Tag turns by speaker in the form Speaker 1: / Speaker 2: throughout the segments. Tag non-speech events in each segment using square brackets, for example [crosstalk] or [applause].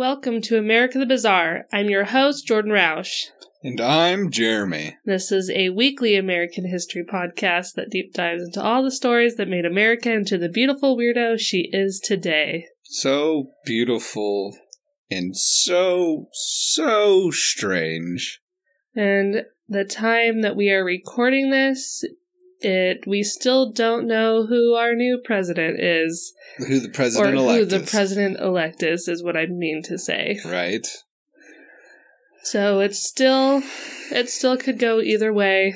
Speaker 1: Welcome to America the Bizarre. I'm your host, Jordan Roush.
Speaker 2: And I'm Jeremy.
Speaker 1: This is a weekly American history podcast that deep dives into all the stories that made America into the beautiful weirdo she is today.
Speaker 2: So beautiful and so, so strange.
Speaker 1: And the time that we are recording this, it we still don't know who our new president is.
Speaker 2: Who the president
Speaker 1: or
Speaker 2: elect
Speaker 1: who the
Speaker 2: is.
Speaker 1: president elect is, is what I mean to say.
Speaker 2: Right?
Speaker 1: So it's still, it still could go either way.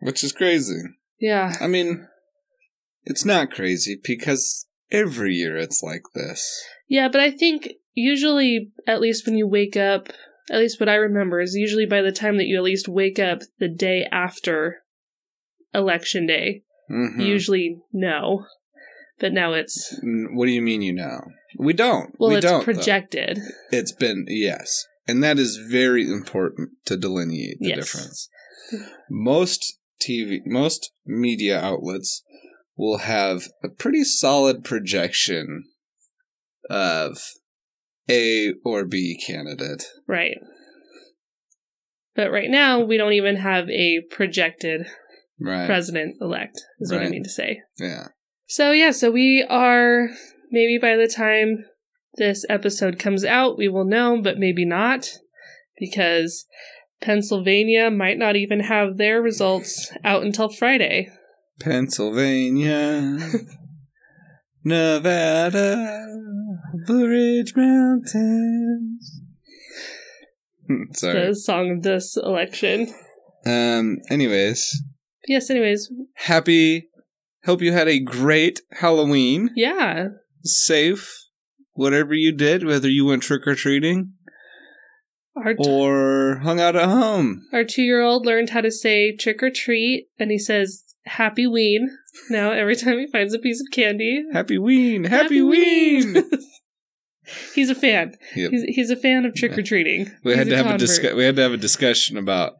Speaker 2: Which is crazy.
Speaker 1: Yeah.
Speaker 2: I mean, it's not crazy because every year it's like this.
Speaker 1: Yeah, but I think usually, at least when you wake up, at least what I remember is usually by the time that you at least wake up the day after election day,
Speaker 2: Mhm.
Speaker 1: usually no. But now it's
Speaker 2: What do you mean you know? We don't.
Speaker 1: well,
Speaker 2: we
Speaker 1: it's
Speaker 2: don't. though.
Speaker 1: projected.
Speaker 2: It's been, yes. And that is very important to delineate the
Speaker 1: Yes.
Speaker 2: difference. Most TV, most media outlets will have a pretty solid projection of A or B candidate.
Speaker 1: Right. But right now, we don't even have a projected
Speaker 2: Right.
Speaker 1: president elect, is what I mean to say.
Speaker 2: yeah.
Speaker 1: So, yeah, so we are maybe by the time this episode comes out, we will know, but maybe not, because Pennsylvania might not even have their results out until Friday.
Speaker 2: Pennsylvania, [laughs] Nevada, Blue Ridge Mountains. Hmm, Sorry.
Speaker 1: The song of this election.
Speaker 2: Um. Anyways,
Speaker 1: Yes, anyways,
Speaker 2: happy. Hope you had a great Halloween.
Speaker 1: yeah.
Speaker 2: Safe. Whatever you did, whether you went trick or treating
Speaker 1: t-
Speaker 2: or hung out at home.
Speaker 1: our two year old learned how to say trick or treat, and he says happy ween now every time he finds a piece of candy.
Speaker 2: Happy Ween. Happy, Ween. [laughs]
Speaker 1: he's a fan.
Speaker 2: Yep.
Speaker 1: He's, he's a fan of trick or treating.
Speaker 2: We had to have a discu- we had to have a discussion about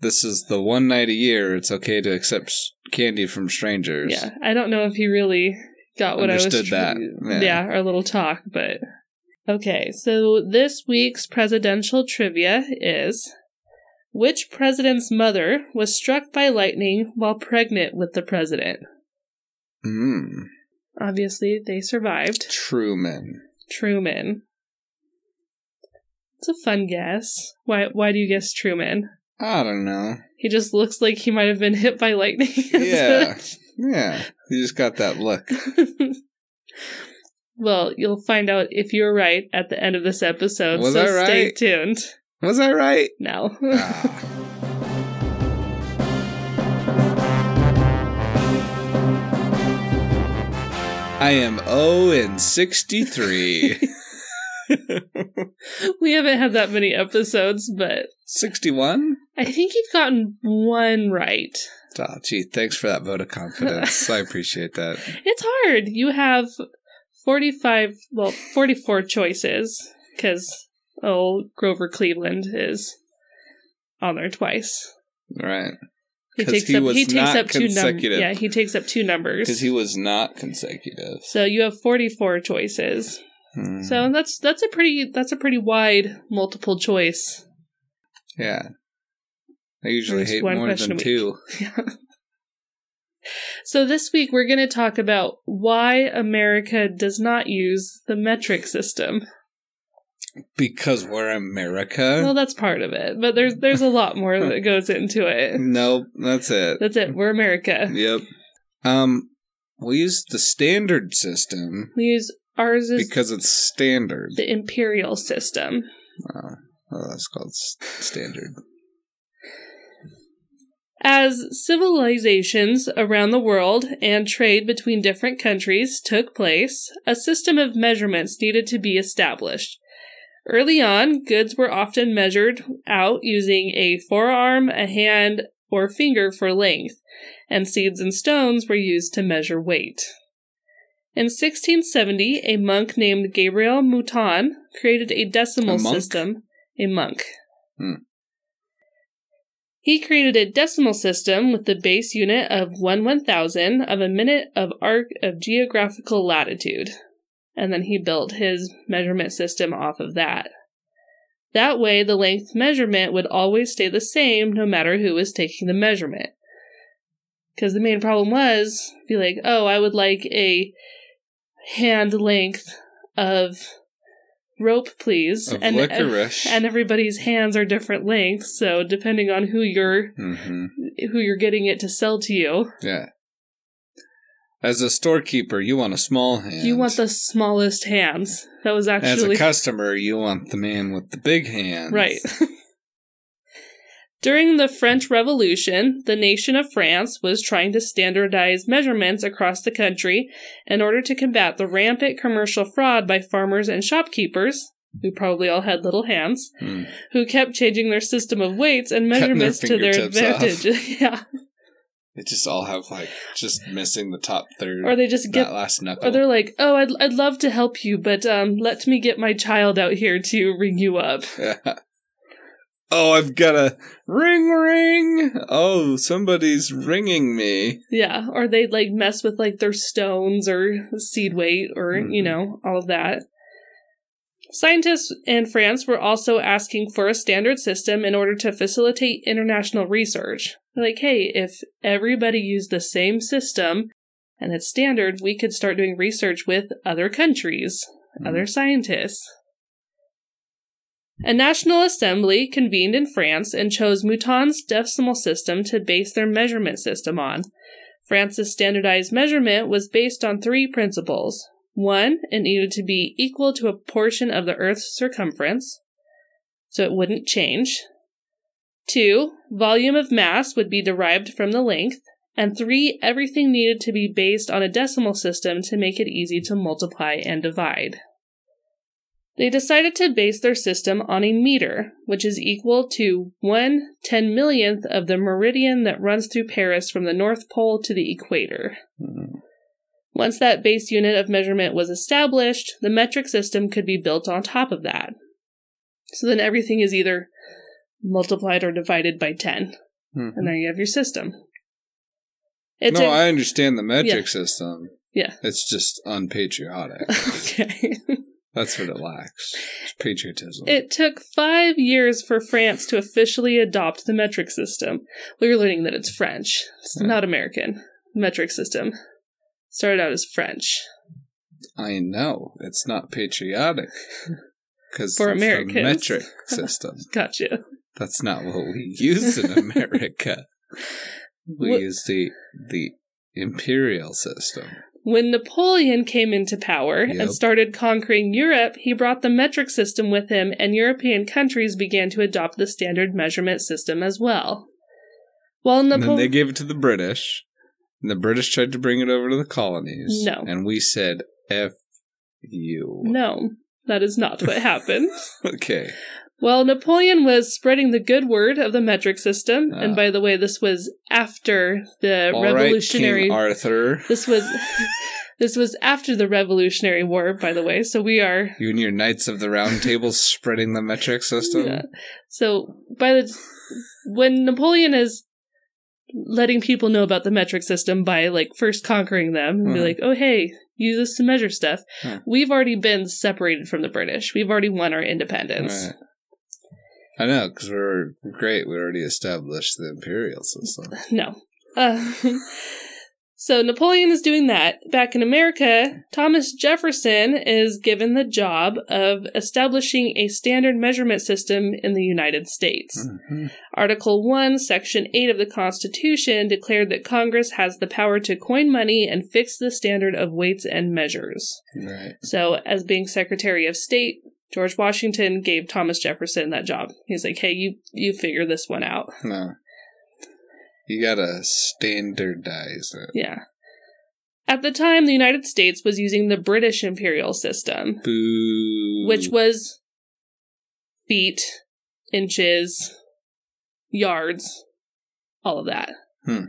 Speaker 2: this is the one night a year it's okay to accept candy from strangers.
Speaker 1: Yeah, I don't know if he really got what
Speaker 2: Understood
Speaker 1: I was.
Speaker 2: that.
Speaker 1: Yeah.
Speaker 2: Yeah.
Speaker 1: our little talk, but okay. So this week's presidential trivia is: Which president's mother was struck by lightning while pregnant with the president?
Speaker 2: Mm.
Speaker 1: Obviously, they survived.
Speaker 2: Truman.
Speaker 1: Truman. It's a fun guess. Why? Why do you guess Truman?
Speaker 2: I don't know.
Speaker 1: He just looks like he might have been hit by lightning. [laughs]
Speaker 2: Yeah. Yeah. You just got that look. [laughs]
Speaker 1: well, you'll find out if you're right at the end of this episode.
Speaker 2: Was
Speaker 1: so
Speaker 2: I
Speaker 1: stay tuned.
Speaker 2: Was I right?
Speaker 1: No.
Speaker 2: Ah. I am O and 63. [laughs] [laughs]
Speaker 1: we haven't had that many episodes, but
Speaker 2: 61?
Speaker 1: I think you've gotten one right.
Speaker 2: Oh, gee, thanks for that vote of confidence. [laughs] I appreciate that.
Speaker 1: It's hard. You have 45, well, 44 choices because oh, Grover Cleveland is on there twice.
Speaker 2: Right.
Speaker 1: He takes
Speaker 2: he
Speaker 1: up
Speaker 2: was
Speaker 1: he takes
Speaker 2: not
Speaker 1: up two numbers.
Speaker 2: consecutive.
Speaker 1: Yeah, he takes up two numbers.
Speaker 2: Because he was not consecutive.
Speaker 1: so you have 44 choices.
Speaker 2: Hmm.
Speaker 1: So that's that's a pretty that's a pretty wide multiple choice.
Speaker 2: yeah. I usually
Speaker 1: There's
Speaker 2: hate
Speaker 1: one
Speaker 2: more than two. [laughs]
Speaker 1: So this week we're going to talk about why America does not use the metric system.
Speaker 2: Because we're America?
Speaker 1: Well, that's part of it, but there's there's a lot more that [laughs] goes into it.
Speaker 2: nope, that's it.
Speaker 1: That's it. We're America.
Speaker 2: Yep. Um, we use the standard system
Speaker 1: We use ours is
Speaker 2: because it's standard.
Speaker 1: the imperial system.
Speaker 2: Oh, oh, that's called standard.
Speaker 1: As civilizations around the world and trade between different countries took place, a system of measurements needed to be established. Early on, goods were often measured out using a forearm, a hand, or finger for length, and seeds and stones were used to measure weight. In 1670, a monk named Gabriel Mouton created a decimal
Speaker 2: A
Speaker 1: system. A monk.
Speaker 2: Hmm.
Speaker 1: He created a decimal system with the base unit of 1 1000 of a minute of arc of geographical latitude. and then he built his measurement system off of that. That way, the length measurement would always stay the same no matter who was taking the measurement. Because the main problem was, be like, oh, I would like a hand length of rope, please.
Speaker 2: Of
Speaker 1: and
Speaker 2: licorice.
Speaker 1: and everybody's hands are different lengths, so depending on who you're
Speaker 2: hmm
Speaker 1: who you're getting it to sell to you,
Speaker 2: Yeah. As a storekeeper, you want a small hand.
Speaker 1: you want the smallest hands. That was actually
Speaker 2: As a customer, you want the man with the big hands.
Speaker 1: right. [laughs] During the French Revolution, the nation of France was trying to standardize measurements across the country in order to combat the rampant commercial fraud by farmers and shopkeepers, who probably all had little hands,
Speaker 2: Hmm.
Speaker 1: who kept changing their system of weights and
Speaker 2: Cutting their
Speaker 1: measurements to their
Speaker 2: off.
Speaker 1: advantage. [laughs] yeah.
Speaker 2: They just all have like just missing the top third.
Speaker 1: Or they just
Speaker 2: that
Speaker 1: get
Speaker 2: last knuckle.
Speaker 1: or they're like, "Oh, I'd I'd love to help you, but um let me get my child out here to ring you up." [laughs]
Speaker 2: oh, I've got a ring ring. Oh, somebody's ringing me.
Speaker 1: Yeah, or they'd like mess with like their stones or seed weight or, you
Speaker 2: Mhm.
Speaker 1: know, all of that. Scientists in France were also asking for a standard system in order to facilitate international research. Like, hey, if everybody used the same system and it's standard, we could start doing research with other countries,
Speaker 2: Mhm.
Speaker 1: other scientists. A national assembly convened in France and chose Mouton's decimal system to base their measurement system on. France's standardized measurement was based on three principles. One, it needed to be equal to a portion of the Earth's circumference, so it wouldn't change. Two, volume of mass would be derived from the length. And three, everything needed to be based on a decimal system to make it easy to multiply and divide. They decided to base their system on a meter, which is equal to one ten millionth of the meridian that runs through Paris from the North Pole to the equator.
Speaker 2: Hmm.
Speaker 1: Once that base unit of measurement was established, the metric system could be built on top of that. So then everything is either multiplied or divided by 10,
Speaker 2: Mhm.
Speaker 1: and there you have your system. It's
Speaker 2: no,
Speaker 1: a-
Speaker 2: I understand the metric
Speaker 1: Yeah.
Speaker 2: system.
Speaker 1: Yeah.
Speaker 2: It's just unpatriotic. [laughs]
Speaker 1: okay.
Speaker 2: That's what it lacks. It's patriotism.
Speaker 1: It took five years for France to officially adopt the metric system. We were learning that it's French. It's
Speaker 2: Yeah.
Speaker 1: not American. Metric system. Started out as French.
Speaker 2: I know. It's not patriotic. Because
Speaker 1: For Americans.
Speaker 2: metric [laughs] system.
Speaker 1: Gotcha.
Speaker 2: That's not what we use in [laughs] America. We
Speaker 1: What-
Speaker 2: use the the imperial system.
Speaker 1: When Napoleon came into power
Speaker 2: Yep.
Speaker 1: and started conquering Europe, he brought the metric system with him, and European countries began to adopt the standard measurement system as well.
Speaker 2: And then they gave it to the British. And the British tried to bring it over to the colonies.
Speaker 1: No.
Speaker 2: And we said, F you.
Speaker 1: No, that is not what happened. [laughs]
Speaker 2: Okay.
Speaker 1: Well, Napoleon was spreading the good word of the metric system,
Speaker 2: Ah.
Speaker 1: and by the way, this was after the
Speaker 2: All right,
Speaker 1: revolutionary.
Speaker 2: King Arthur.
Speaker 1: this was [laughs] this was after the Revolutionary War, by the way. So we are
Speaker 2: You and your Knights of the Round Table spreading the metric system.
Speaker 1: yeah. So by the when Napoleon is letting people know about the metric system by like first conquering them and be
Speaker 2: Mhm.
Speaker 1: like, oh hey, use this to measure stuff.
Speaker 2: Huh.
Speaker 1: We've already been separated from the British. We've already won our independence.
Speaker 2: Right. I know, because we're great. We already established the imperial system. [laughs]
Speaker 1: No. Uh, [laughs] so Napoleon is doing that. Back in America, Thomas Jefferson is given the job of establishing a standard measurement system in the United States.
Speaker 2: Mhm.
Speaker 1: Article 1, Section 8 of the Constitution declared that Congress has the power to coin money and fix the standard of weights and measures.
Speaker 2: Right.
Speaker 1: So, as being Secretary of State, George Washington gave Thomas Jefferson that job. He's like, "Hey, you you figure this one out." [laughs]
Speaker 2: No. You gotta standardize it.
Speaker 1: Yeah. At the time, the United States was using the British imperial system,
Speaker 2: Boo.
Speaker 1: which was feet, inches, yards, all of that.
Speaker 2: Hmm.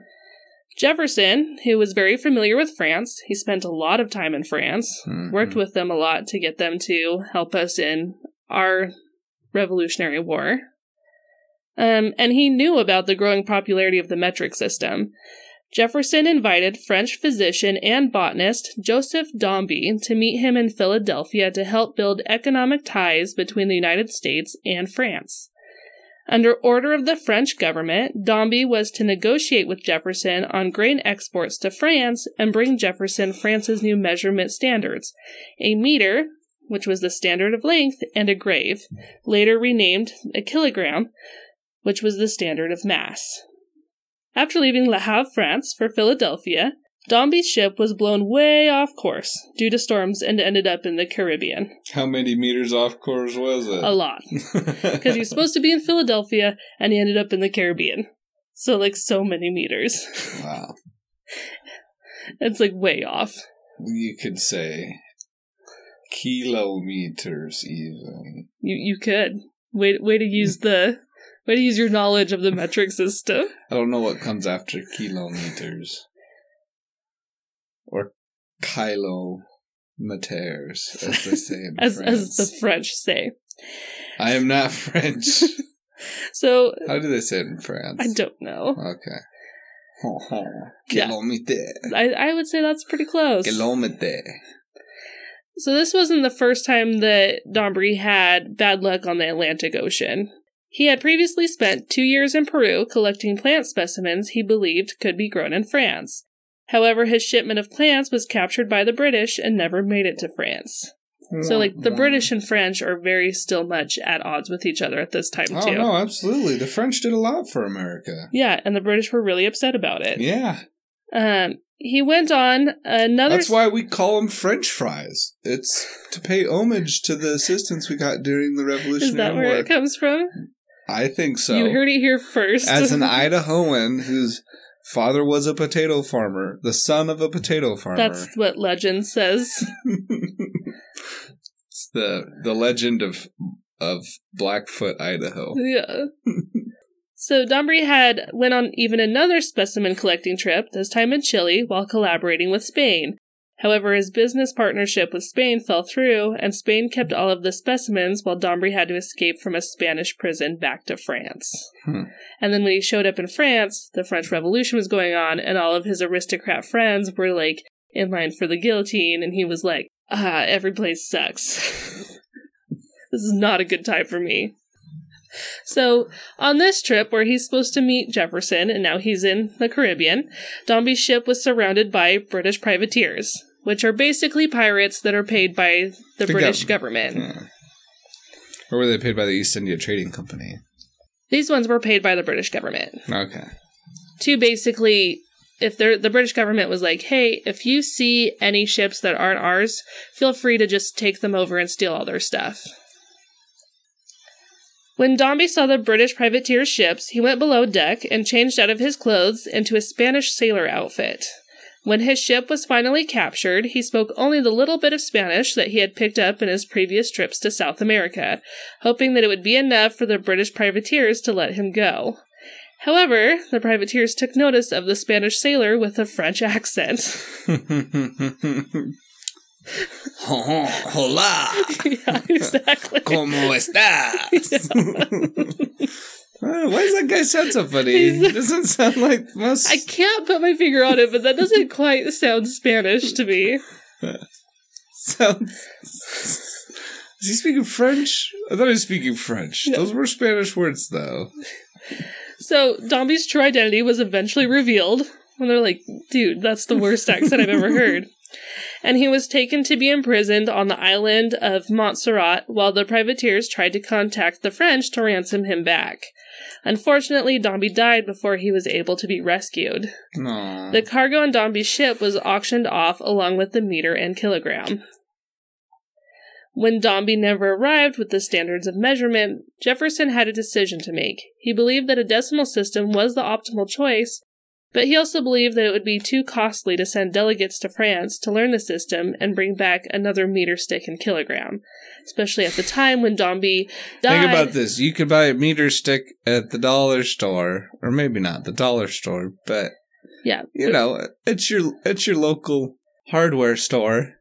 Speaker 1: Jefferson, who was very familiar with France, he spent a lot of time in France,
Speaker 2: Mhm.
Speaker 1: worked with them a lot to get them to help us in our Revolutionary War. Um, and he knew about the growing popularity of the metric system. Jefferson invited French physician and botanist Joseph Dombey to meet him in Philadelphia to help build economic ties between the United States and France. Under order of the French government, Dombey was to negotiate with Jefferson on grain exports to France and bring Jefferson France's new measurement standards a meter, which was the standard of length, and a grave, later renamed a kilogram, which was the standard of mass. After leaving Le Havre, France, for Philadelphia, Dombey's ship was blown way off course due to storms and ended up in the Caribbean.
Speaker 2: How many meters off course was it?
Speaker 1: A lot. [laughs] Because he was supposed to be in Philadelphia and he ended up in the Caribbean. So, like, so many meters.
Speaker 2: wow. [laughs]
Speaker 1: it's like way off.
Speaker 2: You could say kilometers, even.
Speaker 1: You you could. Way, way to use the. Way to use your knowledge of the metric system.
Speaker 2: I don't know what comes after kilometers. Or kilometers, as they [laughs] say in
Speaker 1: as,
Speaker 2: France.
Speaker 1: as the French say.
Speaker 2: I am not French. [laughs]
Speaker 1: So,
Speaker 2: How do they say it in France?
Speaker 1: I don't know.
Speaker 2: Okay. Ho, [laughs] ho.
Speaker 1: Yeah.
Speaker 2: Kilometer.
Speaker 1: I, I would say that's pretty close.
Speaker 2: Kilometer.
Speaker 1: So this wasn't the first time that Dombey had bad luck on the Atlantic Ocean. He had previously spent two years in Peru collecting plant specimens he believed could be grown in France. However, his shipment of plants was captured by the British and never made it to France. So, like, the British and French are very still much at odds with each other at this time, too.
Speaker 2: Oh,
Speaker 1: too.
Speaker 2: no, absolutely. The French did a lot for America.
Speaker 1: Yeah, and the British were really upset about it.
Speaker 2: Yeah.
Speaker 1: Um, he went on another.
Speaker 2: That's why we call them French fries. It's to pay homage to the assistance we got during the Revolutionary
Speaker 1: Is that where
Speaker 2: War.
Speaker 1: it comes from?
Speaker 2: I think so.
Speaker 1: You heard it here first.
Speaker 2: As an [laughs] Idahoan whose father was a potato farmer, the son of a potato farmer.
Speaker 1: That's what legend says. [laughs]
Speaker 2: it's the the legend of of Blackfoot, Idaho.
Speaker 1: Yeah. so Dombey had went on even another specimen collecting trip, this time in Chile, while collaborating with Spain. However, his business partnership with Spain fell through, and Spain kept all of the specimens while Dombey had to escape from a Spanish prison back to France.
Speaker 2: Hmm.
Speaker 1: And then when he showed up in France, the French Revolution was going on, and all of his aristocrat friends were like in line for the guillotine, and he was like, ah, every place sucks. [laughs] this is not a good time for me. So, on this trip where he's supposed to meet Jefferson, and now he's in the Caribbean, Dombey's ship was surrounded by British privateers, which are basically pirates that are paid by the,
Speaker 2: The
Speaker 1: British
Speaker 2: gov-
Speaker 1: government.
Speaker 2: Yeah. Or were they paid by the East India Trading Company?
Speaker 1: These ones were paid by the British government
Speaker 2: Okay.
Speaker 1: to basically. If the British government was like, hey, if you see any ships that aren't ours, feel free to just take them over and steal all their stuff. When Dombey saw the British privateer's ships, he went below deck and changed out of his clothes into a Spanish sailor outfit. When his ship was finally captured, he spoke only the little bit of Spanish that he had picked up in his previous trips to South America, hoping that it would be enough for the British privateers to let him go. However, the privateers took notice of the Spanish sailor with a French accent. [laughs] [laughs]
Speaker 2: Hola.
Speaker 1: yeah, exactly.
Speaker 2: ¿Cómo estás? [laughs] Why does that guy sound so funny? He doesn't sound like most.
Speaker 1: I can't put my finger on it, but that doesn't quite sound Spanish to me.
Speaker 2: sounds. Is he speaking French? I thought he was speaking French. Those were Spanish words, though.
Speaker 1: So Dombey's true identity was eventually revealed when they're like, dude, that's the worst accent I've ever heard. And he was taken to be imprisoned on the island of Montserrat while the privateers tried to contact the French to ransom him back. Unfortunately, Dombey died before he was able to be rescued.
Speaker 2: No.
Speaker 1: The cargo on Dombey's ship was auctioned off along with the meter and kilogram. When Dombey never arrived with the standards of measurement, Jefferson had a decision to make. He believed that a decimal system was the optimal choice, but he also believed that it would be too costly to send delegates to France to learn the system and bring back another meter stick and kilogram, especially at the time when Dombey died.
Speaker 2: Think about this. You could buy a meter stick at the dollar store, or maybe not the dollar store, but
Speaker 1: Yeah,
Speaker 2: you know, it's your it's your local hardware store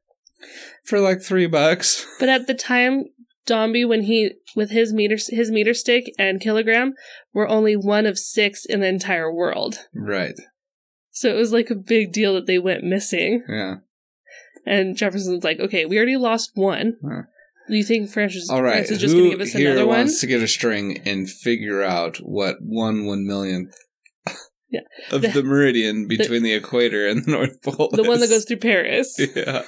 Speaker 2: for like three bucks.
Speaker 1: But at the time, Dombey, when he with his meter his meter stick and kilogram, were only one of six in the entire world.
Speaker 2: Right.
Speaker 1: So it was like a big deal that they went missing.
Speaker 2: Yeah.
Speaker 1: And Jefferson's like, okay, we already lost one.
Speaker 2: Huh.
Speaker 1: Do you think Francis,
Speaker 2: All right.
Speaker 1: France is just going to give us
Speaker 2: here
Speaker 1: another one?
Speaker 2: wants to get a string and figure out what one one millionth [laughs]
Speaker 1: Yeah.
Speaker 2: of
Speaker 1: The-
Speaker 2: the, meridian between the, equator and the North Pole?
Speaker 1: The one that goes through Paris. [laughs]
Speaker 2: Yeah.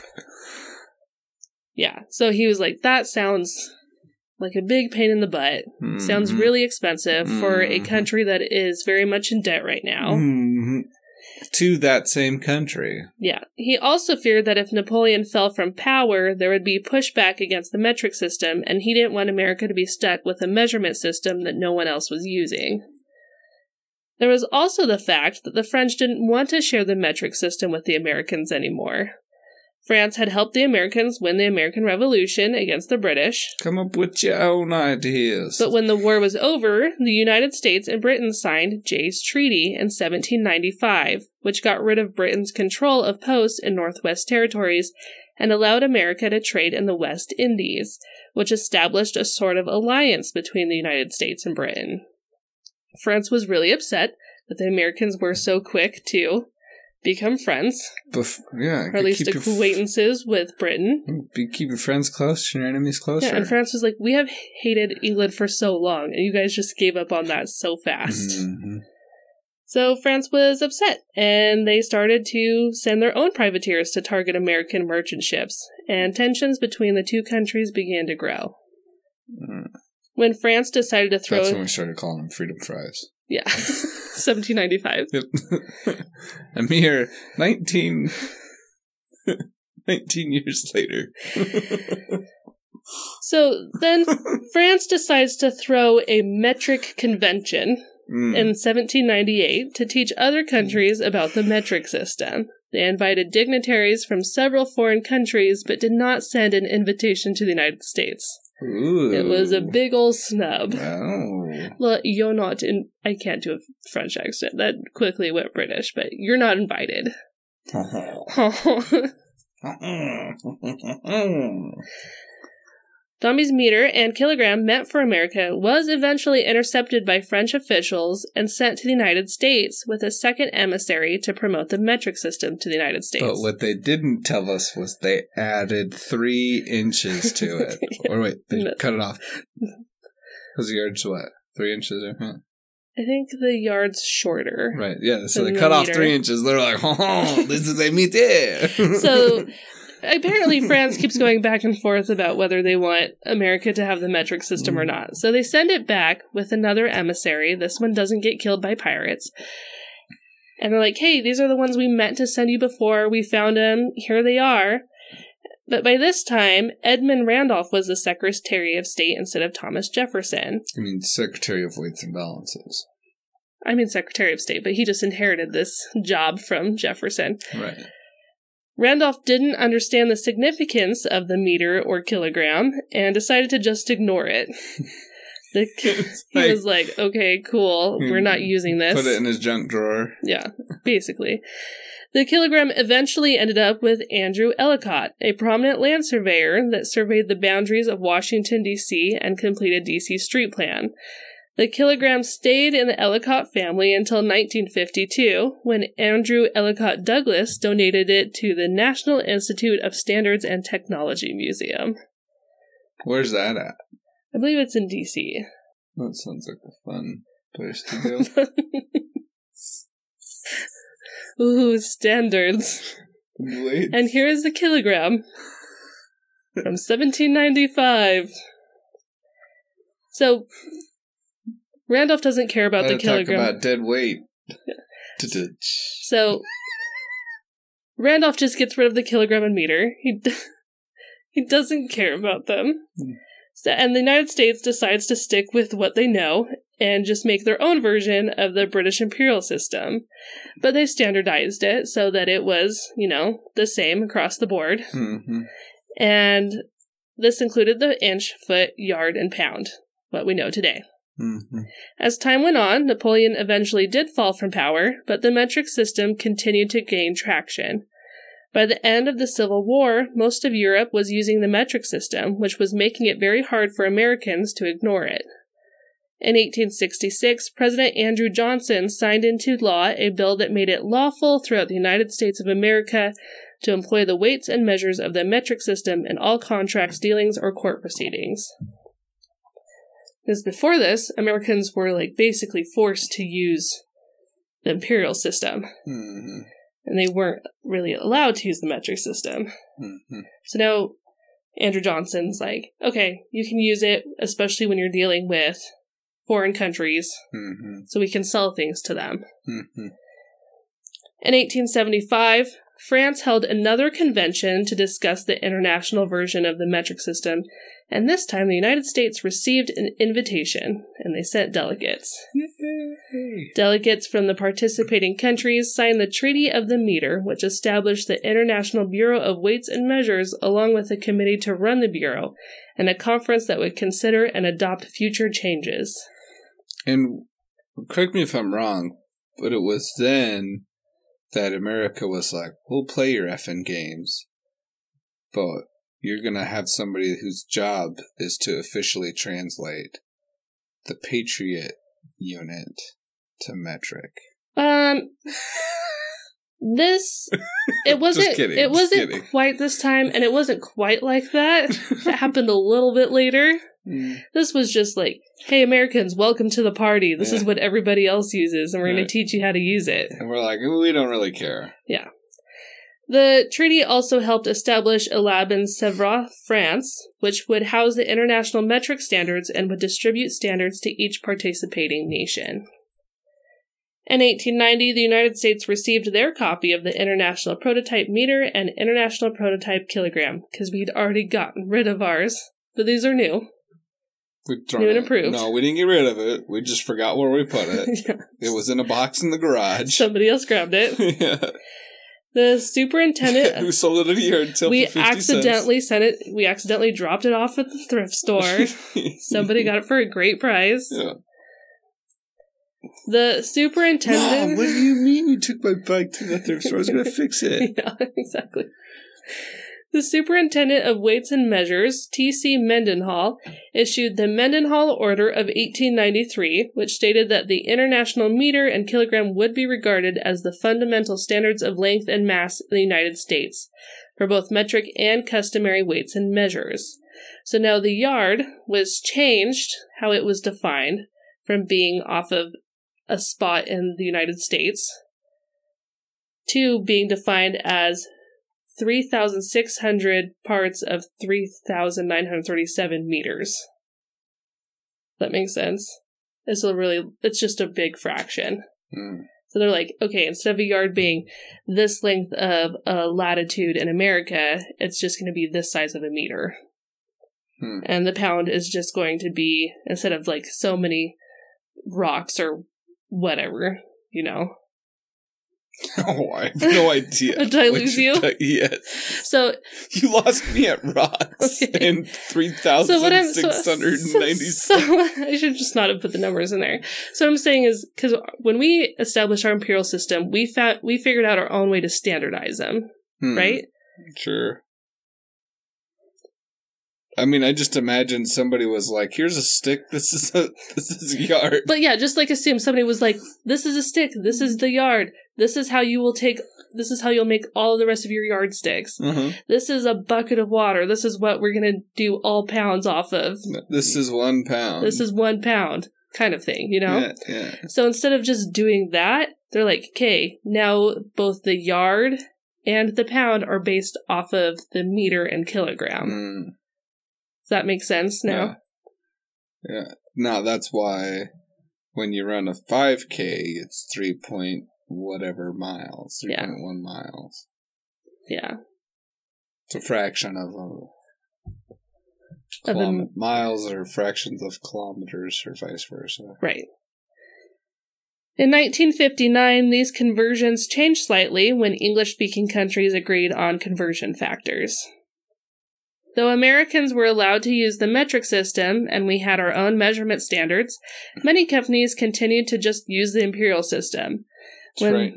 Speaker 1: Yeah. So he was like, that sounds like a big pain in the butt. Sounds
Speaker 2: Mhm.
Speaker 1: really expensive for a
Speaker 2: Mhm.
Speaker 1: country that is very much in debt right now.
Speaker 2: Mhm. To that same country.
Speaker 1: Yeah. He also feared that if Napoleon fell from power, there would be pushback against the metric system, and he didn't want America to be stuck with a measurement system that no one else was using. There was also the fact that the French didn't want to share the metric system with the Americans anymore. France had helped the Americans win the American Revolution against the British,
Speaker 2: Come up with your own ideas.
Speaker 1: but when the war was over, the United States and Britain signed Jay's Treaty in 1795, which got rid of Britain's control of posts in Northwest Territories and allowed America to trade in the West Indies, which established a sort of alliance between the United States and Britain. France was really upset that the Americans were so quick to become friends,
Speaker 2: Bef- yeah.
Speaker 1: or at least
Speaker 2: your f-
Speaker 1: acquaintances with Britain.
Speaker 2: be, keep your friends close and your enemies closer.
Speaker 1: Yeah, and France was like, we have hated England for so long, and you guys just gave up on that so fast.
Speaker 2: Mhm.
Speaker 1: So France was upset, and they started to send their own privateers to target American merchant ships, and tensions between the two countries began to grow.
Speaker 2: Mm.
Speaker 1: When France decided to throw,
Speaker 2: That's when we started calling them freedom fries.
Speaker 1: yeah, [laughs] 1795.
Speaker 2: Yep. [laughs] A mere 19, [laughs] 19 years later. [laughs]
Speaker 1: So then France decides to throw a metric convention
Speaker 2: Mm.
Speaker 1: in 1798 to teach other countries about the metric system. They invited dignitaries from several foreign countries, but did not send an invitation to the United States.
Speaker 2: Ooh.
Speaker 1: It was a big old snub.
Speaker 2: Oh.
Speaker 1: Well, you're not in. I can't do a French accent. That quickly went British, but you're not invited. [laughs] [laughs] Uh-uh. [laughs] Uh-uh. Dombey's meter and kilogram meant for America was eventually intercepted by French officials and sent to the United States with a second emissary to promote the metric system to the United States.
Speaker 2: But what they didn't tell us was they added three inches to [laughs] it. Or wait, they
Speaker 1: No.
Speaker 2: cut it off. Because the yard's what? Three inches or huh?
Speaker 1: I think the yard's shorter.
Speaker 2: Right, yeah. So they
Speaker 1: the
Speaker 2: cut off three inches. They're like, [laughs] oh, this is a meter.
Speaker 1: So [laughs] apparently [laughs] France keeps going back and forth about whether they want America to have the metric system or mm. not. So they send it back with another emissary. This one doesn't get killed by pirates. And they're like, hey, these are the ones we meant to send you before. We found them. Here they are. But by this time, Edmund Randolph was the Secretary of State instead of Thomas Jefferson.
Speaker 2: I mean, Secretary of Weights and Balances.
Speaker 1: I mean, Secretary of State, but he just inherited this job from Jefferson.
Speaker 2: Right.
Speaker 1: Randolph didn't understand the significance of the meter or kilogram and decided to just ignore it. [laughs] The, he [laughs]
Speaker 2: like-
Speaker 1: was like, okay, cool, we're not hmm. using this.
Speaker 2: Put it in his junk drawer.
Speaker 1: yeah, basically. The kilogram eventually ended up with Andrew Ellicott, a prominent land surveyor that surveyed the boundaries of Washington, D.C. and completed D.C.'s street plan. The kilogram stayed in the Ellicott family until 1952, when Andrew Ellicott Douglass donated it to the National Institute of Standards and Technology Museum.
Speaker 2: Where's that at?
Speaker 1: I believe it's in D.C.
Speaker 2: That sounds like a fun place to go. [laughs]
Speaker 1: Ooh, standards.
Speaker 2: Wait.
Speaker 1: And here is the kilogram from 1795. So, Randolph doesn't care about the
Speaker 2: Gotta talk
Speaker 1: kilogram.
Speaker 2: about dead weight. [laughs]
Speaker 1: So, Randolph just gets rid of the kilogram and meter. He d- [laughs] he doesn't care about them.
Speaker 2: Hmm.
Speaker 1: So, and the United States decides to stick with what they know and just make their own version of the British imperial system. But they standardized it so that it was, you know, the same across the board.
Speaker 2: Mhm.
Speaker 1: And this included the inch, foot, yard, and pound, what we know today.
Speaker 2: Mhm.
Speaker 1: As time went on, Napoleon eventually did fall from power, but the metric system continued to gain traction. By the end of the Civil War, most of Europe was using the metric system, which was making it very hard for Americans to ignore it. In 1866, President Andrew Johnson signed into law a bill that made it lawful throughout the United States of America to employ the weights and measures of the metric system in all contracts, dealings, or court proceedings. Because before this, Americans were like basically forced to use the imperial system,
Speaker 2: hmm
Speaker 1: and they weren't really allowed to use the metric system.
Speaker 2: hmm
Speaker 1: So now Andrew Johnson's like, okay, you can use it, especially when you're dealing with foreign countries,
Speaker 2: hmm
Speaker 1: so we can sell things to them.
Speaker 2: hmm
Speaker 1: In 1875, France held another convention to discuss the international version of the metric system, and this time the United States received an invitation and they sent delegates.
Speaker 2: Yay.
Speaker 1: Delegates from the participating countries signed the Treaty of the Meter, which established the International Bureau of Weights and Measures along with a committee to run the Bureau and a conference that would consider and adopt future changes.
Speaker 2: And correct me if I'm wrong, but it was then that America was like, we'll play your effing games, but you're going to have somebody whose job is to officially translate the Patriot unit to metric.
Speaker 1: Um this it [laughs] wasn't
Speaker 2: kidding,
Speaker 1: it wasn't quite this time and it wasn't quite like that. it [laughs] happened a little bit later. This was just like, hey Americans, welcome to the party. This is what everybody else uses and we're going to teach you how to use it.
Speaker 2: And we're like, we don't really care.
Speaker 1: The treaty also helped establish a lab in Sèvres, France, which would house the international metric standards and would distribute standards to each participating nation. In 1890, the United States received their copy of the International Prototype Meter and International Prototype Kilogram, because we'd already gotten rid of ours. But these are new.
Speaker 2: We
Speaker 1: New and improved.
Speaker 2: No, we didn't get rid of it. We just forgot where we put it. [laughs]
Speaker 1: Yeah.
Speaker 2: it was in a box in the garage.
Speaker 1: Somebody else grabbed it. [laughs]
Speaker 2: yeah.
Speaker 1: The superintendent. [laughs]
Speaker 2: Who sold it year until
Speaker 1: we
Speaker 2: for 50
Speaker 1: accidentally sent it. We accidentally dropped it off at the thrift store. [laughs] Somebody got it for a great price.
Speaker 2: Yeah.
Speaker 1: The superintendent.
Speaker 2: Mom, what do you mean you took my bike to the thrift store? I was going to fix it. [laughs]
Speaker 1: yeah, exactly. The superintendent of weights and measures, T.C. Mendenhall, issued the Mendenhall Order of 1893, which stated that the international meter and kilogram would be regarded as the fundamental standards of length and mass in the United States for both metric and customary weights and measures. So now the yard was changed how it was defined from being off of a spot in the United States to being defined as 3,600 parts of 3,937 meters. That makes sense. It's a really, it's just a big fraction.
Speaker 2: Hmm.
Speaker 1: So they're like, okay, instead of a yard being this length of a latitude in America, it's just going to be this size of a meter.
Speaker 2: Hmm.
Speaker 1: And the pound is just going to be, instead of like so many rocks or whatever, you know. [laughs]
Speaker 2: Oh, I have no [laughs] idea.
Speaker 1: Did I lose you?
Speaker 2: ta- yes.
Speaker 1: So
Speaker 2: You lost me at rocks [laughs]
Speaker 1: Okay.
Speaker 2: and
Speaker 1: so what I'm so, so, so I should just not have put the numbers in there. So what I'm saying is because when we established our imperial system, we found we figured out our own way to standardize them,
Speaker 2: Hmm,
Speaker 1: right?
Speaker 2: Sure. I mean, I just imagine somebody was like, "Here's a stick. This is a this is a yard."
Speaker 1: But yeah, just like assume somebody was like, "This is a stick. This is the yard. This is how you will take. This is how you'll make all the rest of your yardsticks.
Speaker 2: Mhm.
Speaker 1: This is a bucket of water. This is what we're gonna do all pounds off of.
Speaker 2: This is one pound.
Speaker 1: This is one pound. Kind of thing, you know?
Speaker 2: yeah, yeah.
Speaker 1: So instead of just doing that, they're like, okay, now both the yard and the pound are based off of the meter and kilogram.
Speaker 2: Mm,
Speaker 1: Does that make sense now?
Speaker 2: Yeah. yeah. No, that's why when you run a 5K, it's 3 point whatever miles, 3.1
Speaker 1: Yeah.
Speaker 2: miles.
Speaker 1: Yeah.
Speaker 2: It's a fraction of a. Kilom- miles are fractions of kilometers, or vice versa.
Speaker 1: Right. In 1959, these conversions changed slightly when English speaking countries agreed on conversion factors. Though Americans were allowed to use the metric system and we had our own measurement standards, many companies continued to just use the imperial system. When-
Speaker 2: right.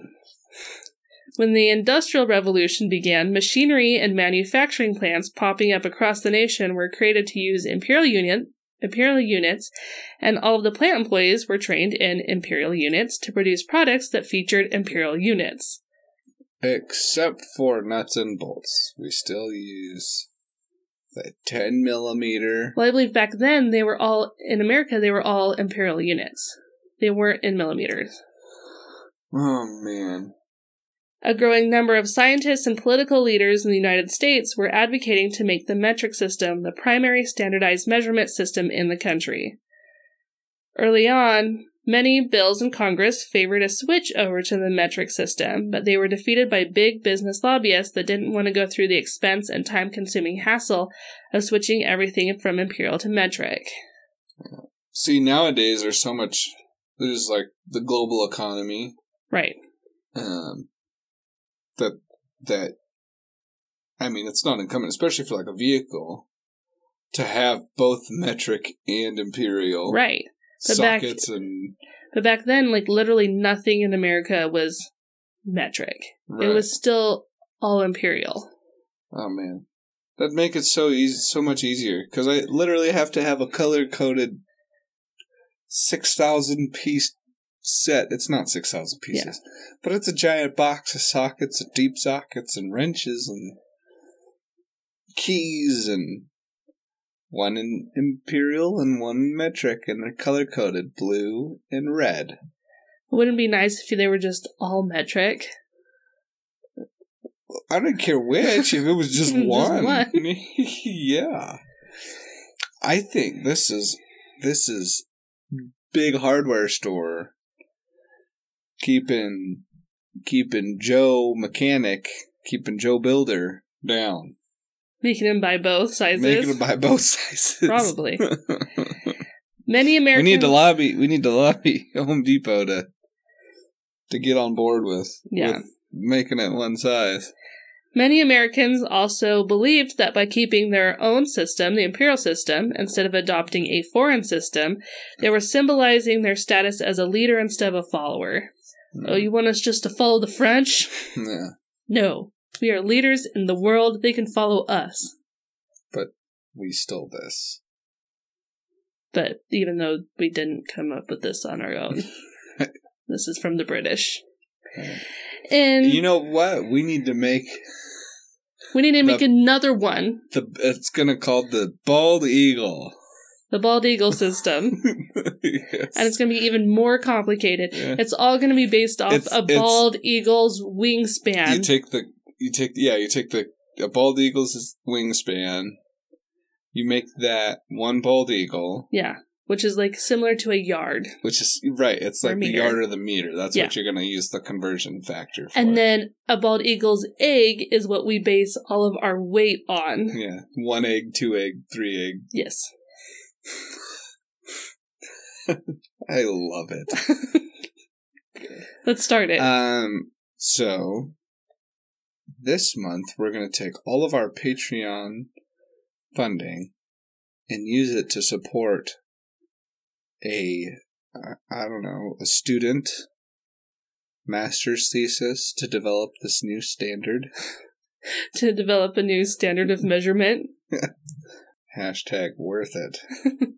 Speaker 1: When the Industrial Revolution began, machinery and manufacturing plants popping up across the nation were created to use imperial unit, imperial units, and all of the plant employees were trained in imperial units to produce products that featured imperial units.
Speaker 2: Except for nuts and bolts. We still use the 10 millimeter.
Speaker 1: Well, I believe back then they were all, in America, they were all imperial units. They weren't in millimeters.
Speaker 2: Oh, man.
Speaker 1: A growing number of scientists and political leaders in the United States were advocating to make the metric system the primary standardized measurement system in the country. Early on, many bills in Congress favored a switch over to the metric system, but they were defeated by big business lobbyists that didn't want to go through the expense and time consuming hassle of switching everything from imperial to metric.
Speaker 2: See, nowadays there's so much. There's like the global economy.
Speaker 1: Right.
Speaker 2: Um, that that I mean, it's not incumbent, especially for like a vehicle, to have both metric and imperial
Speaker 1: Right. But back-
Speaker 2: sockets and
Speaker 1: But back then, like literally nothing in America was metric.
Speaker 2: right.
Speaker 1: It was still all imperial.
Speaker 2: oh man, that'd make it so easy, so much easier because I literally have to have a color coded six thousand piece set. It's not six thousand pieces, but it's a giant box of sockets, and deep sockets, and wrenches and keys and. One in imperial and one metric, and they're color coded blue and red.
Speaker 1: It wouldn't be nice if they were just all metric.
Speaker 2: I don't care which, if it was [laughs] just
Speaker 1: Just
Speaker 2: one.
Speaker 1: one. [laughs]
Speaker 2: yeah. I think this is this is big hardware store keeping keeping Joe mechanic, keeping Joe builder down.
Speaker 1: Making them buy both sizes.
Speaker 2: Making them buy both [laughs] sizes.
Speaker 1: Probably. [laughs] Many Americans.
Speaker 2: we need to lobby we need to lobby [laughs] Home Depot to to get on board with,
Speaker 1: Yeah.
Speaker 2: with making it one size.
Speaker 1: Many Americans also believed that by keeping their own system, the imperial system, instead of adopting a foreign system, they were symbolizing their status as a leader instead of a follower. Oh, you want us just to follow the French? [laughs]
Speaker 2: yeah.
Speaker 1: No. We are leaders in the world. They can follow us.
Speaker 2: But we stole this.
Speaker 1: But even though we didn't come up with this on our own, [laughs] this is from the British. And
Speaker 2: You know what? We need to make
Speaker 1: we need to make
Speaker 2: the-
Speaker 1: another one
Speaker 2: the. It's gonna called the bald eagle.
Speaker 1: The bald eagle system. [laughs]
Speaker 2: yes.
Speaker 1: and it's going to be even more complicated.
Speaker 2: Yeah.
Speaker 1: It's all going to be based off
Speaker 2: It's-
Speaker 1: a bald eagle's wingspan.
Speaker 2: you take the you take yeah you take the a bald eagle's wingspan. You make that one bald eagle,
Speaker 1: yeah, which is like similar to a yard.
Speaker 2: which is right. It's like the yard or the meter. That's
Speaker 1: Yeah.
Speaker 2: what you're gonna use the conversion factor for.
Speaker 1: And then a bald eagle's egg is what we base all of our weight on.
Speaker 2: yeah, one egg, two egg, three egg.
Speaker 1: Yes.
Speaker 2: I love it. [laughs]
Speaker 1: Let's start it.
Speaker 2: Um, so this month we're going to take all of our Patreon funding and use it to support a uh, don't know a student master's thesis to develop this new standard. [laughs]
Speaker 1: to develop a new standard of measurement. [laughs]
Speaker 2: Hashtag worth it. [laughs]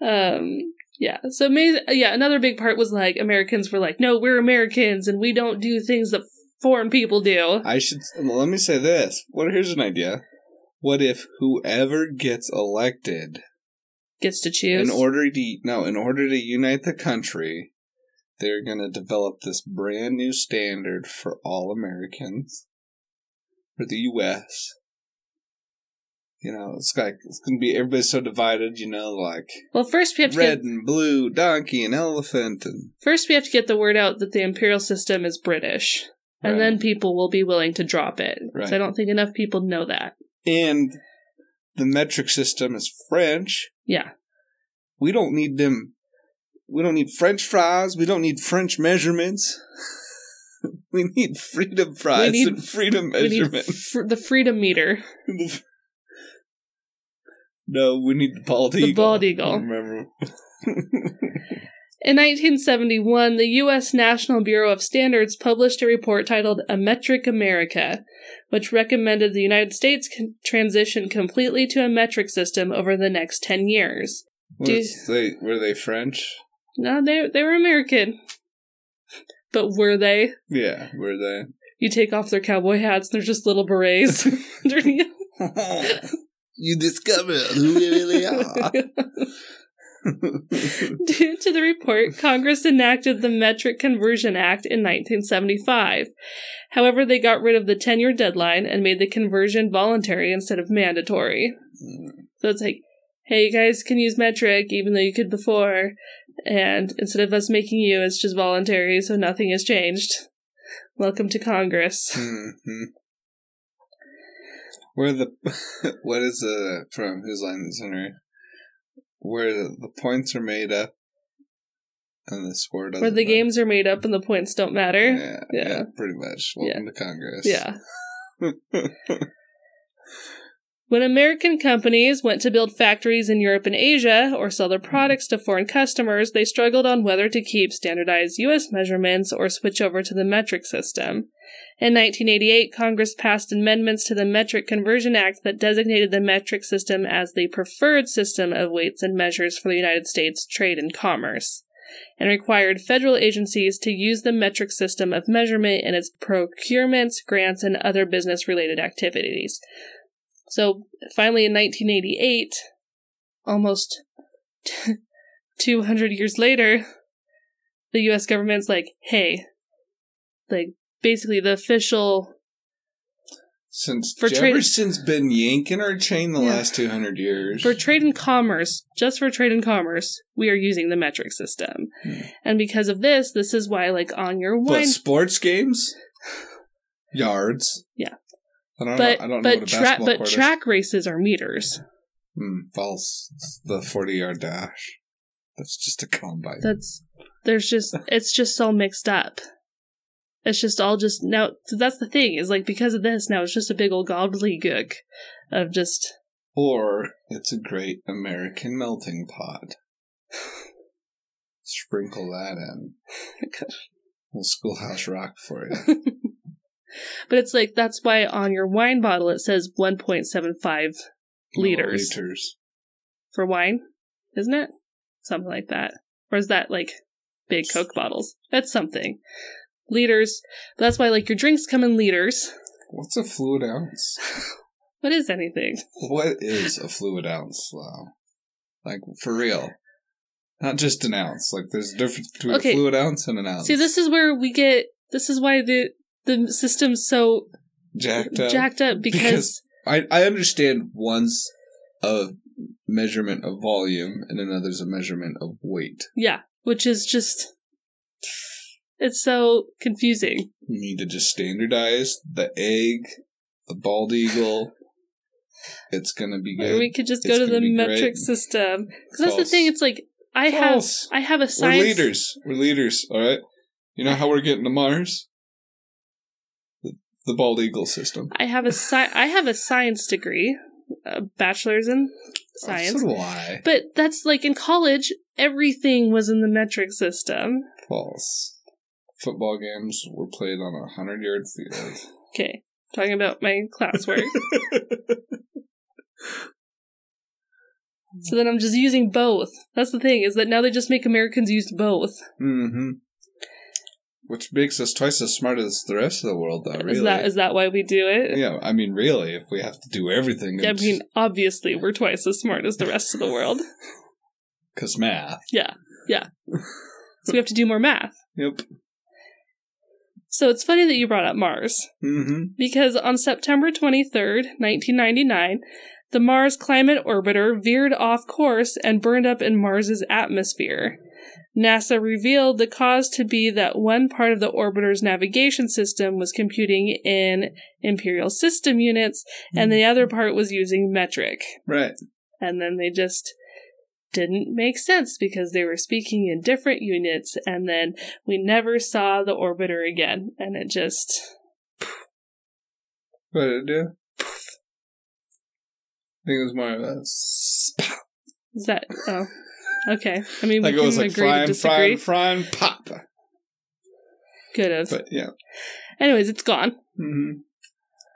Speaker 1: Um, yeah. So, ma- yeah, another big part was like Americans were like, no, we're Americans and we don't do things that foreign people do.
Speaker 2: I should well, let me say this. What here's an idea. What if whoever gets elected
Speaker 1: Gets to choose.
Speaker 2: In order to no, in order to unite the country, they're going to develop this brand new standard for all Americans, for the U.S. You know, it's like it's going to be everybody's so divided. You know, like
Speaker 1: well, first we have to
Speaker 2: red
Speaker 1: get
Speaker 2: and blue, donkey and elephant, and
Speaker 1: First, we have to get the word out that the imperial system is British, and
Speaker 2: Right.
Speaker 1: then people will be willing to drop it.
Speaker 2: Right.
Speaker 1: So I don't think enough people know that.
Speaker 2: and the metric system is French.
Speaker 1: Yeah,
Speaker 2: We don't need them. We don't need French fries. We don't need French measurements. [laughs] we need freedom fries
Speaker 1: need-
Speaker 2: and freedom
Speaker 1: we need
Speaker 2: measurements.
Speaker 1: fr- the freedom meter. [laughs]
Speaker 2: no, we need the bald
Speaker 1: The
Speaker 2: eagle.
Speaker 1: The bald eagle.
Speaker 2: Remember? [laughs]
Speaker 1: In 1971, the U.S. National Bureau of Standards published a report titled A Metric America, which recommended the United States transition completely to a metric system over the next 10 years.
Speaker 2: They were they French?
Speaker 1: No, they, they were American. But were they?
Speaker 2: Yeah, were they?
Speaker 1: You take off their cowboy hats, and they're just little berets [laughs] [laughs] underneath.
Speaker 2: You discover who we really [laughs] are. [laughs]
Speaker 1: Due to the report, Congress enacted the Metric Conversion Act in 1975. However, they got rid of the 10 year deadline and made the conversion voluntary instead of mandatory. So it's like, hey, you guys can use metric even though you could before. And instead of us making you, it's just voluntary, so nothing has changed. Welcome to Congress.
Speaker 2: hmm Where the [laughs] what is the from Whose Line Is it? Where the, the points are made up and the score doesn't.
Speaker 1: Where the
Speaker 2: matter.
Speaker 1: games are made up and the points don't matter.
Speaker 2: Yeah, yeah,
Speaker 1: Yeah.
Speaker 2: pretty much. Welcome to Congress.
Speaker 1: Yeah. [laughs] [laughs] When American companies went to build factories in Europe and Asia or sell their products to foreign customers, they struggled on whether to keep standardized U.S. measurements or switch over to the metric system. In 1988, Congress passed amendments to the Metric Conversion Act that designated the metric system as the preferred system of weights and measures for the United States trade and commerce, and required federal agencies to use the metric system of measurement in its procurements, grants, and other business related activities. So finally, in 1988, almost [laughs] 200 years later, the US government's like, hey, like, basically the official.
Speaker 2: Since
Speaker 1: For trade-
Speaker 2: Jefferson's been yanking our chain the
Speaker 1: Yeah.
Speaker 2: last two hundred years.
Speaker 1: For trade and commerce, just for trade and commerce, we are using the metric system.
Speaker 2: Hmm.
Speaker 1: And because of this, this is why, like, on your
Speaker 2: but sports games, yards.
Speaker 1: Yeah.
Speaker 2: I don't
Speaker 1: But,
Speaker 2: know. I don't know
Speaker 1: but,
Speaker 2: what a
Speaker 1: tra- but track races are meters.
Speaker 2: Hmm, false. It's the forty-yard dash. That's just a combine.
Speaker 1: That's there's just it's just all mixed up. It's just all just now. That's the thing is like because of this now it's just a big old gobbledygook of just
Speaker 2: or it's a great American melting pot. [laughs] Sprinkle that in. [laughs] Little schoolhouse rock for you. [laughs]
Speaker 1: but it's like that's why on your wine bottle it says 1.75 Liters.
Speaker 2: Liters.
Speaker 1: for wine, isn't it? Something like that. Or is that like big Coke bottles? That's something. Liters. That's why like your drinks come in liters.
Speaker 2: What's a fluid ounce? [laughs]
Speaker 1: What is anything?
Speaker 2: What is a fluid ounce, though? Like, for real. Not just an ounce. Like, there's a difference between
Speaker 1: Okay.
Speaker 2: a fluid ounce and an ounce.
Speaker 1: See, this is where we get. This is why the the system's so
Speaker 2: jacked up.
Speaker 1: jacked up because,
Speaker 2: I, I understand one's a measurement of volume and another's a measurement of weight.
Speaker 1: yeah, which is just it's so confusing.
Speaker 2: You need to just standardize the egg, the bald eagle. It's gonna be good.
Speaker 1: we could just
Speaker 2: It's
Speaker 1: go to the metric
Speaker 2: great.
Speaker 1: system because that's the thing. It's like I
Speaker 2: False.
Speaker 1: have I have a science.
Speaker 2: We're leaders. We're leaders. All right. You know how we're getting to Mars? The, bald eagle system.
Speaker 1: I have a sci- I have a science degree, a bachelor's in science.
Speaker 2: Oh, so do I.
Speaker 1: But that's like in college, everything was in the metric system.
Speaker 2: False. Football games were played on a hundred yard field.
Speaker 1: Okay, talking about my classwork. [laughs] so then I'm just using both. That's the thing is that now they just make Americans use both.
Speaker 2: mm-hmm. Which makes us twice as smart as the rest of the world, though. Really?
Speaker 1: Is that is that why we do it?
Speaker 2: yeah, I mean, really, if we have to do everything, yeah,
Speaker 1: I mean, obviously we're twice as smart as the rest of the world. [laughs] [laughs]
Speaker 2: because math.
Speaker 1: Yeah, yeah. [laughs] So we have to do more math.
Speaker 2: Yep.
Speaker 1: So it's funny that you brought up Mars.
Speaker 2: Mm-hmm.
Speaker 1: because on September 23rd, 1999, the Mars Climate Orbiter veered off course and burned up in Mars's atmosphere. NASA revealed the cause to be that one part of the orbiter's navigation system was computing in imperial system units and hmm. the other part was using metric.
Speaker 2: Right.
Speaker 1: And then they just didn't make sense because they were speaking in different units and then we never saw the orbiter again and it just
Speaker 2: What did it do? I think it was more of a.
Speaker 1: Is that? Oh, Okay. I mean,
Speaker 2: like
Speaker 1: we
Speaker 2: it was like
Speaker 1: agree to
Speaker 2: frying,
Speaker 1: disagree.
Speaker 2: frying, frying, pop.
Speaker 1: Could have.
Speaker 2: But yeah.
Speaker 1: Anyways, it's gone
Speaker 2: hmm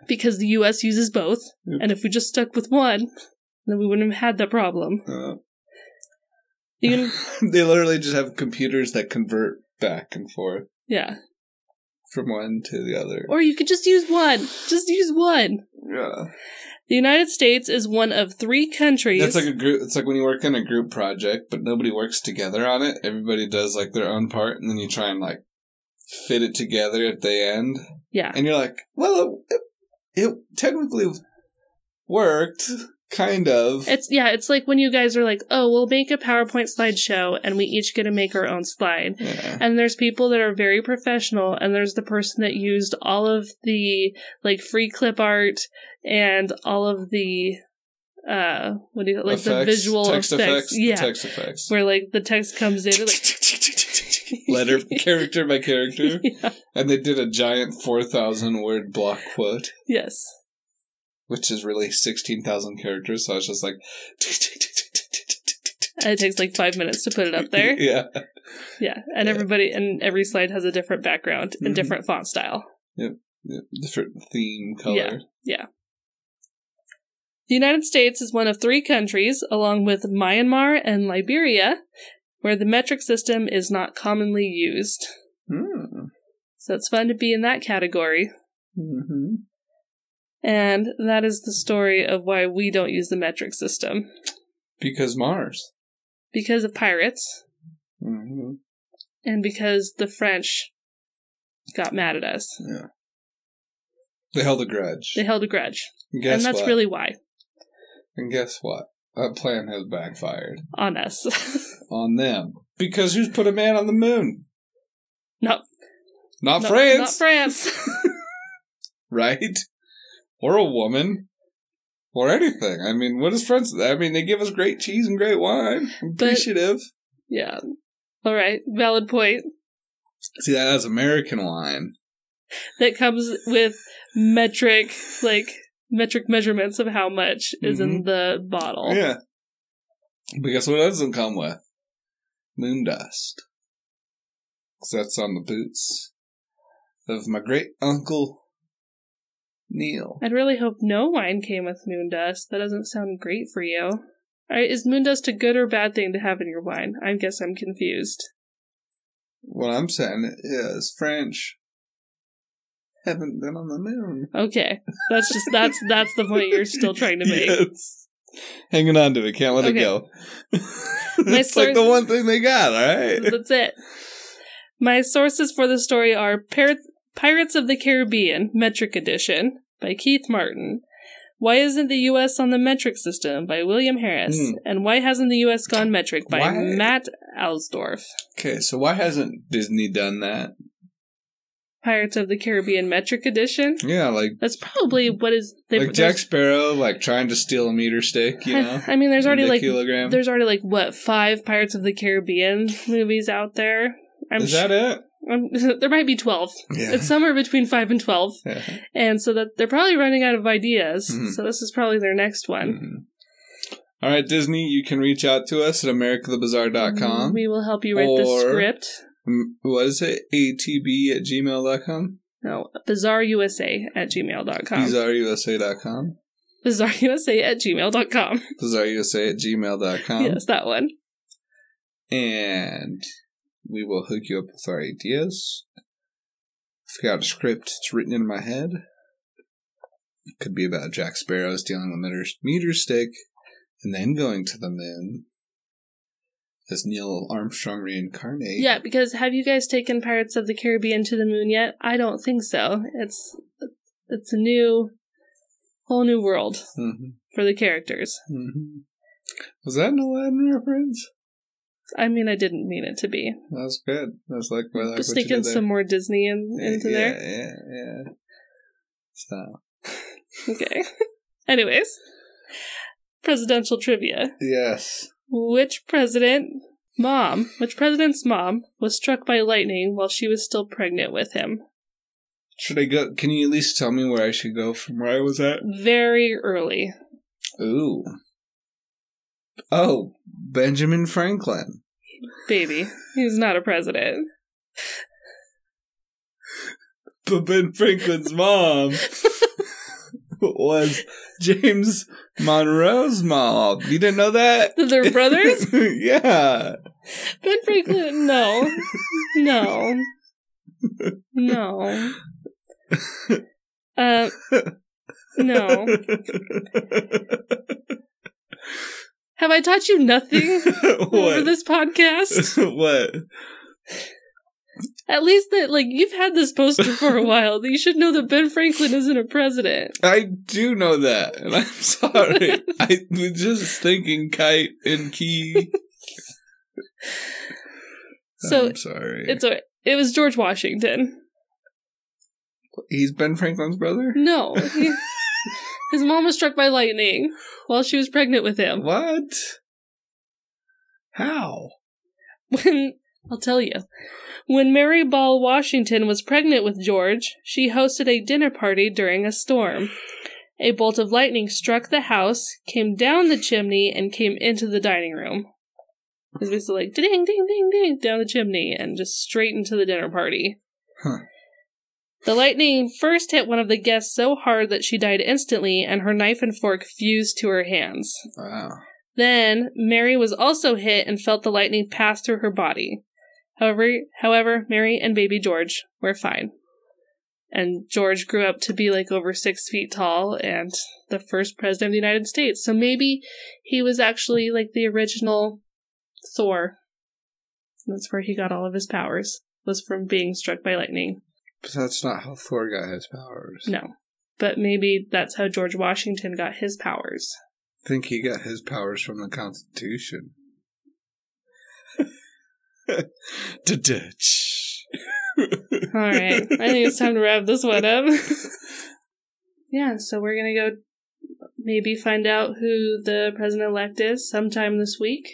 Speaker 1: because the U.S. uses both,
Speaker 2: Yep.
Speaker 1: and if we just stuck with one, then we wouldn't have had that problem.
Speaker 2: Uh,
Speaker 1: You can, [laughs]
Speaker 2: they literally just have computers that convert back and forth
Speaker 1: yeah.
Speaker 2: From one to the other.
Speaker 1: Or you could just use one. Just use one.
Speaker 2: Yeah.
Speaker 1: The United States is one of three countries.
Speaker 2: It's like a group. It's like when you work in a group project, but nobody works together on it. Everybody does like their own part, and then you try and like fit it together at the end.
Speaker 1: yeah.
Speaker 2: And you're like, well, it, it technically worked, kind of.
Speaker 1: It's yeah, it's like when you guys are like, "Oh, we'll make a PowerPoint slideshow and we each get to make our own slide."
Speaker 2: yeah.
Speaker 1: And there's people that are very professional and there's the person that used all of the like free clip art and all of the uh what do you like the
Speaker 2: Effects,
Speaker 1: visual
Speaker 2: text
Speaker 1: effects.
Speaker 2: effects,
Speaker 1: Yeah.
Speaker 2: text effects.
Speaker 1: Where like the text comes in like [laughs]
Speaker 2: Letter [laughs] character by character, [laughs]
Speaker 1: yeah.
Speaker 2: and they did a giant four thousand word block quote.
Speaker 1: Yes.
Speaker 2: Which is really 16,000 characters. So I was just like, [laughs]
Speaker 1: it takes like 5 minutes to put it up there. [laughs]
Speaker 2: yeah.
Speaker 1: Yeah. And
Speaker 2: Yeah.
Speaker 1: everybody and every slide has a different background and
Speaker 2: Mhm.
Speaker 1: different font style.
Speaker 2: yeah. Different theme, color. Yeah. yeah.
Speaker 1: The United States is one of three countries, along with Myanmar and Liberia, where the metric system is not commonly used.
Speaker 2: Hmm.
Speaker 1: So it's fun to be in that category.
Speaker 2: Mm-hmm.
Speaker 1: And that is the story of why we don't use the metric system.
Speaker 2: Because Mars.
Speaker 1: Because of pirates,
Speaker 2: Mm-hmm.
Speaker 1: and because the French got mad at us.
Speaker 2: Yeah. They held a grudge.
Speaker 1: They held a grudge.
Speaker 2: and
Speaker 1: and that's
Speaker 2: what?
Speaker 1: really why.
Speaker 2: And guess what? That plan has backfired
Speaker 1: On us. [laughs]
Speaker 2: on them. Because who's put a man on the moon?
Speaker 1: no,
Speaker 2: Not
Speaker 1: no,
Speaker 2: France.
Speaker 1: Not France. [laughs]
Speaker 2: right? Or a woman. Or anything. I mean, what is France? I mean, they give us great cheese and great wine. I'm
Speaker 1: But-
Speaker 2: appreciative.
Speaker 1: yeah. All right. Valid point.
Speaker 2: See, that has American wine.
Speaker 1: that comes with metric like metric measurements of how much is in mm-hmm. the bottle.
Speaker 2: Yeah. But guess what it doesn't come with? Moon dust. 'Cause that's on the boots of my great uncle Neil.
Speaker 1: I'd really hope no wine came with moon dust. That doesn't sound great for you. All right, is moon dust a good or bad thing to have in your wine? I guess I'm confused.
Speaker 2: What I'm saying is French haven't been on the moon.
Speaker 1: Okay, that's just that's that's the point you're still trying to make. [laughs]
Speaker 2: Yes. Hanging on to it, can't let
Speaker 1: Okay.
Speaker 2: it go. [laughs] It's like the one thing they got, alright?
Speaker 1: That's it. My sources for the story are Pir- Pirates of the Caribbean Metric Edition by Keith Martin. Why isn't the U.S. on the metric system by William Harris?
Speaker 2: Hmm.
Speaker 1: And why hasn't the U.S. gone metric by
Speaker 2: Why?
Speaker 1: Matt Alsdorf?
Speaker 2: Okay, so why hasn't Disney done that?
Speaker 1: Pirates of the Caribbean Metric Edition.
Speaker 2: Yeah, like
Speaker 1: That's probably what is they
Speaker 2: like Jack Sparrow, like trying to steal a meter stick, you know?
Speaker 1: I, [laughs] I mean, there's already like
Speaker 2: kilogram.
Speaker 1: there's already like what five Pirates of the Caribbean movies out there. I'm
Speaker 2: Is that it?
Speaker 1: Um, [laughs] there might be 12.
Speaker 2: Yeah.
Speaker 1: It's somewhere between 5 and 12.
Speaker 2: Yeah.
Speaker 1: And so that they're probably running out of ideas.
Speaker 2: Mhm.
Speaker 1: So this is probably their next one.
Speaker 2: Mhm. All right, Disney, you can reach out to us at americathebizarre.com.
Speaker 1: We will help you write the script.
Speaker 2: Mm, What is it? ATB at gmail.com?
Speaker 1: No, bizarreusa at gmail.com.
Speaker 2: BizarreUSA.com?
Speaker 1: bizarreusa at gmail.com.
Speaker 2: BizarreUSA at gmail.com.
Speaker 1: yes, that one.
Speaker 2: And we will hook you up with our ideas. I've got a script. It's written in my head. It could be about Jack Sparrow stealing the meter, meter stick and then going to the moon. As Neil Armstrong reincarnate.
Speaker 1: Yeah, because have you guys taken Pirates of the Caribbean to the moon yet? I don't think so. It's it's a new whole new world
Speaker 2: hmm
Speaker 1: for the characters.
Speaker 2: hmm Was that an Aladdin reference?
Speaker 1: I mean, I didn't mean it to be.
Speaker 2: That was good. That was like, I like
Speaker 1: sneaking some more Disney in, into
Speaker 2: yeah,
Speaker 1: there.
Speaker 2: Yeah, yeah. So, [laughs]
Speaker 1: Okay. Anyways, presidential trivia.
Speaker 2: yes.
Speaker 1: Which president mom, which president's mom was struck by lightning while she was still pregnant with him?
Speaker 2: Should I go? Can you at least tell me where I should go from where I was at?
Speaker 1: Very early.
Speaker 2: Ooh. Oh, Benjamin Franklin.
Speaker 1: Baby, he's not a president.
Speaker 2: But Ben Franklin's mom [laughs] was James Monroe's mom. You didn't know that?
Speaker 1: They're brothers? [laughs]
Speaker 2: yeah.
Speaker 1: Ben Franklin, no. No. No. Uh, no. [laughs] Have I taught you nothing [laughs] over this podcast? [laughs]
Speaker 2: what?
Speaker 1: At least that, like, you've had this poster for a [laughs] while. You should know that Ben Franklin isn't a president.
Speaker 2: I do know that, and I'm sorry. I was just thinking kite and key.
Speaker 1: So
Speaker 2: I'm sorry.
Speaker 1: it's a, it was George Washington.
Speaker 2: He's Ben Franklin's brother?
Speaker 1: No. he- his mom was struck by lightning while she was pregnant with him.
Speaker 2: What? How?
Speaker 1: When I'll tell you. When Mary Ball Washington was pregnant with George, she hosted a dinner party during a storm. A bolt of lightning struck the house, came down the chimney, and came into the dining room. It was basically like ding, ding, ding, ding down the chimney and just straight into the dinner party.
Speaker 2: Huh.
Speaker 1: The lightning first hit one of the guests so hard that she died instantly, and her knife and fork fused to her hands.
Speaker 2: Wow.
Speaker 1: Then Mary was also hit and felt the lightning pass through her body. However, however, Mary and baby George were fine. And George grew up to be like over six feet tall and the first president of the United States. So maybe he was actually like the original Thor. That's where he got all of his powers, was from being struck by lightning.
Speaker 2: But that's not how Thor got his powers.
Speaker 1: No. But maybe that's how George Washington got his powers.
Speaker 2: I think he got his powers from the Constitution. [laughs] [laughs]
Speaker 1: All right. I think it's time to wrap this one up. [laughs] yeah, so we're going to go maybe find out who the president elect is sometime this week.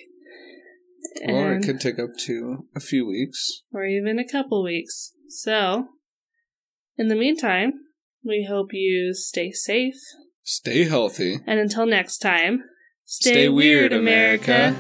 Speaker 2: Or it
Speaker 1: And-
Speaker 2: could take up to a few weeks.
Speaker 1: or even a couple weeks. So, in the meantime, we hope you stay safe.
Speaker 2: Stay healthy.
Speaker 1: And until next time,
Speaker 2: Stay weird, America.